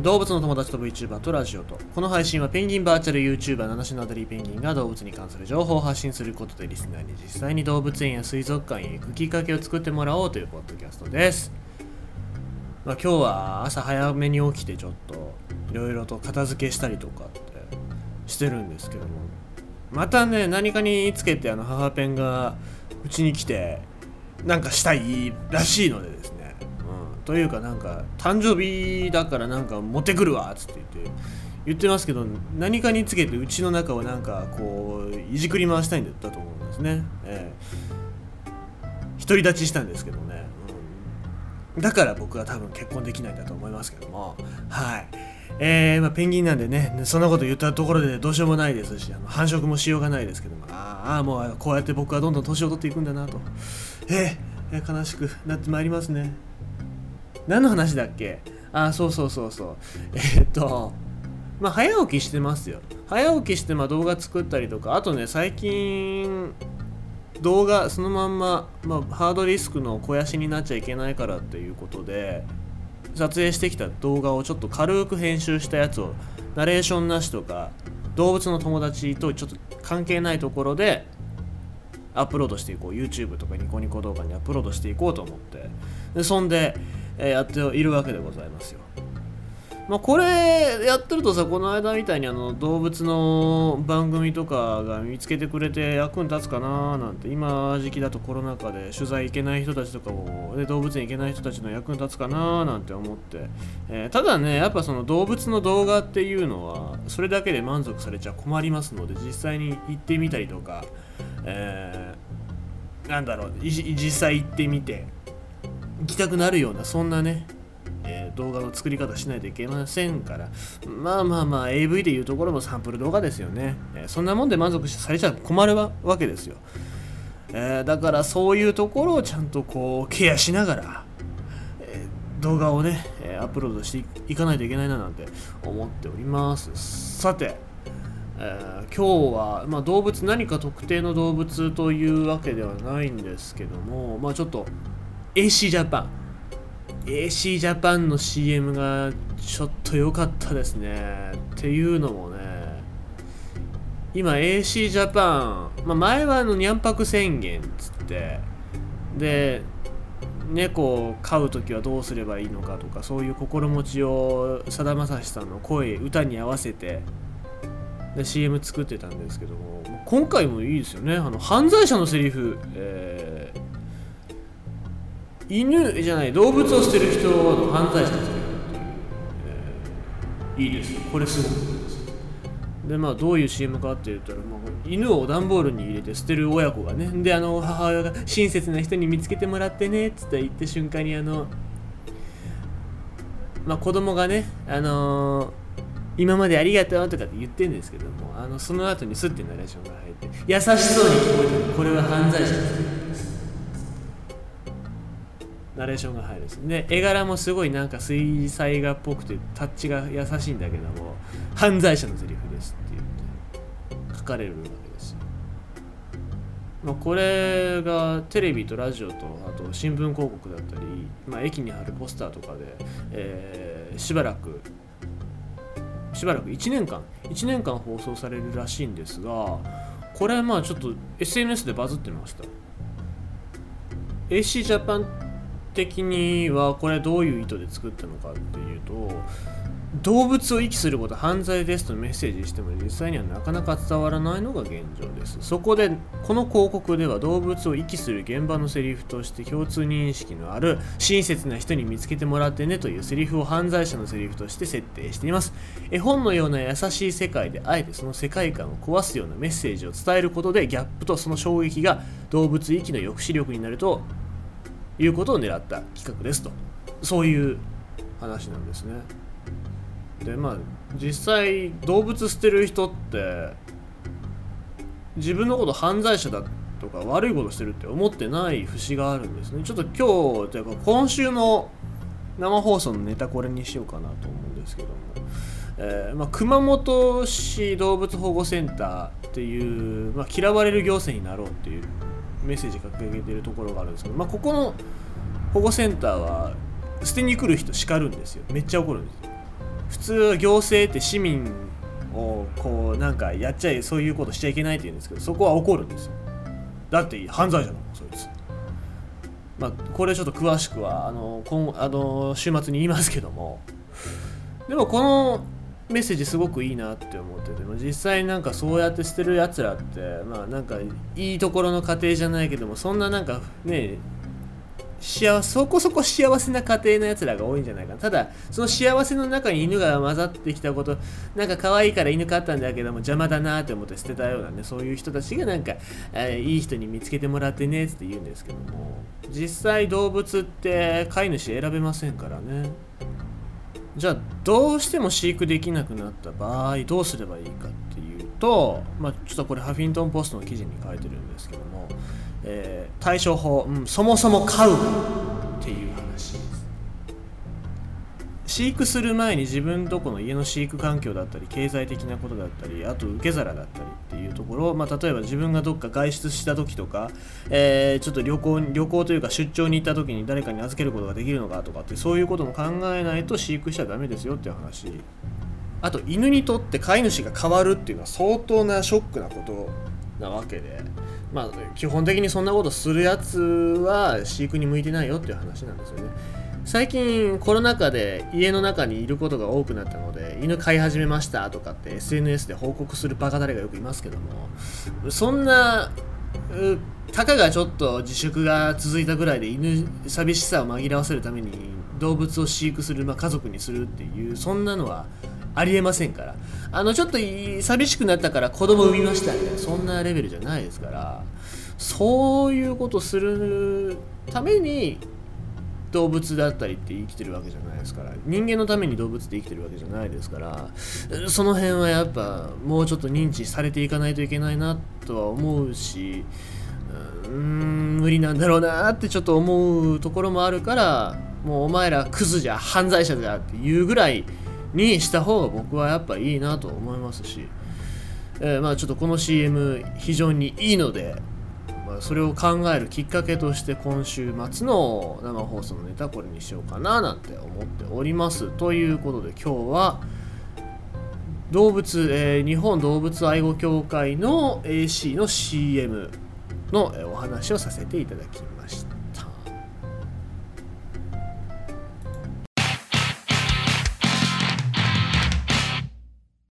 動物の友達と VTuber とラジオとこの配信はペンギンバーチャル YouTuber 七種のアダリペンギンが動物に関する情報を発信することでリスナーに実際に動物園や水族館へ行くきっかけを作ってもらおうというポッドキャストです、まあ、今日は朝早めに起きてちょっといろいろと片付けしたりとかってしてるんですけどもまたね何かにつけてあの母ペンがうちに来てなんかしたいらしいのでですね、というかなんか誕生日だからなんか持ってくるわっつって言って言ってますけど何かにつけてうちの中をなんかこういじくり回したいんだったと思うんですね、ええ。独り立ちしたんですけどね、うん、だから僕は多分結婚できないんだと思いますけども。はい。えーまあ、ペンギンなんでねそんなこと言ったところでどうしようもないですしあの繁殖もしようがないですけども。ああもうこうやって僕はどんどん年を取っていくんだなと。えー、えー悲しくなってまいりますね。何の話だっけ？あそうそうそうそう。えーっとまあ早起きしてますよ。早起きしてまあ動画作ったりとか。あとね最近動画そのまんま、まあ、ハードディスクの肥やしになっちゃいけないからっていうことで撮影してきた動画をちょっと軽く編集したやつをナレーションなしとか動物の友達とちょっと関係ないところでアップロードしていこう。YouTube とかニコニコ動画にアップロードしていこうと思って。でそんで、えやっているわけでございますよ。まあこれやってるとさこの間みたいにあの動物の番組とかが見つけてくれて役に立つかななんて今時期だとコロナ禍で取材行けない人たちとかもで動物園行けない人たちの役に立つかななんて思って、えただねやっぱその動物の動画っていうのはそれだけで満足されちゃ困りますので実際に行ってみたりとか、えなんだろう実際行ってみて行きたくなるようなそんなねえー動画の作り方しないといけませんからまあまあまあ AV でいうところのサンプル動画ですよね、えーそんなもんで満足されちゃ困るわけですよ、えーだからそういうところをちゃんとこうケアしながら、え動画をね、えアップロードしていかないといけないななんて思っております。さてえー今日は、まあ、動物何か特定の動物というわけではないんですけども、まあ、ちょっと AC ジャパン AC ジャパンの CM がちょっと良かったですね。っていうのもね。今 AC ジャパン、まあ、前はあのにゃんぱく宣言っつってで猫を飼う時はどうすればいいのかとかそういう心持ちをさだまさしさんの声歌に合わせてで CM 作ってたんですけども今回もいいですよね。あの犯罪者のセリフ、えー犬じゃない動物を捨てる人の犯罪者のセリフっていう、えーいいです。これすごいですでまあどういう CM かって言ったら、まあ、犬を段ボールに入れて捨てる親子がね。であの母親が親切な人に見つけてもらってねっつって言った瞬間にあのまあ子供がねあのー今までありがとうとかって言ってるんですけどもあのその後にスッてナレーションが入って優しそうに聞こえてこれは犯罪者です。ナレーションが入るんですで絵柄もすごいなんか水彩画っぽくてタッチが優しいんだけども犯罪者のセリフですって言って書かれるわけですよ、まあ、これがテレビとラジオとあと新聞広告だったり、まあ、駅に貼るポスターとかで、えーしばらくしばらく1年間1年間放送されるらしいんですがこれはまあちょっと SNS でバズってました。AC ジャパン的にはこれどういう意図で作ったのかっていうと動物を遺棄すること犯罪ですとメッセージしても実際にはなかなか伝わらないのが現状です。そこでこの広告では動物を遺棄する現場のセリフとして共通認識のある親切な人に見つけてもらってねというセリフを犯罪者のセリフとして設定しています。絵本のような優しい世界であえてその世界観を壊すようなメッセージを伝えることでギャップとその衝撃が動物遺棄の抑止力になるということを狙った企画ですと。そういう話なんですね。でまあ実際動物捨てる人って自分のこと犯罪者だとか悪いことしてるって思ってない節があるんですね。ちょっと今日というか今週の生放送のネタこれにしようかなと思うんですけども、えーまあ、熊本市動物保護センターっていう、まあ、嫌われる行政になろうっていうメッセージ掲げてるところがあるんですけど、まあ、ここの保護センターは捨てに来る人叱るんですよ。めっちゃ怒るんですよ。普通行政って市民をこうなんかやっちゃいそういうことしちゃいけないって言うんですけどそこは怒るんですよ。だって犯罪者だもんそいつ。まあこれちょっと詳しくはあの今あの週末に言いますけども。でもこのメッセージすごくいいなって思ってても実際なんかそうやって捨てるやつらってまあなんかいいところの家庭じゃないけどもそんななんかね幸そこそこ幸せな家庭のやつらが多いんじゃないかな。ただその幸せの中に犬が混ざってきたことなんか可愛いから犬飼ったんだけども邪魔だなって思って捨てたようなねそういう人たちがなんか、えー、いい人に見つけてもらってねって言うんですけども実際動物って飼い主選べませんからね。じゃあどうしても飼育できなくなった場合どうすればいいかっていうと、まあ、ちょっとこれハフィントン・ポストの記事に書いてるんですけども、えー、対処法、うん、そもそも飼うっていう話。飼育する前に自分とこの家の飼育環境だったり経済的なことだったりあと受け皿だったりところ、まあ、例えば自分がどっか外出した時とか、えー、ちょっと旅行旅行というか出張に行った時に誰かに預けることができるのかとかってそういうことも考えないと飼育しちゃダメですよっていう話。あと犬にとって飼い主が変わるっていうのは相当なショックなことなわけでまあ基本的にそんなことするやつは飼育に向いてないよっていう話なんですよね。最近コロナ禍で家の中にいることが多くなったので犬飼い始めましたとかって SNS で報告するバカ誰がよくいますけどもそんなたかがちょっと自粛が続いたぐらいで犬寂しさを紛らわせるために動物を飼育する、まあ、家族にするっていうそんなのはありえませんから。あのちょっと寂しくなったから子供産みましたみたいなそんなレベルじゃないですからそういうことするために動物だったりって生きてるわけじゃないですから。人間のために動物って生きてるわけじゃないですから。その辺はやっぱもうちょっと認知されていかないといけないなとは思うしうーん無理なんだろうなってちょっと思うところもあるからもうお前らクズじゃ犯罪者だっていうぐらいにした方が僕はやっぱいいなと思いますし、えー、まあちょっとこの CM 非常にいいのでまあ、それを考えるきっかけとして今週末の生放送のネタこれにしようかななんて思っております。ということで今日は動物、えー、日本動物愛護協会の AC の CM のお話をさせていただきました。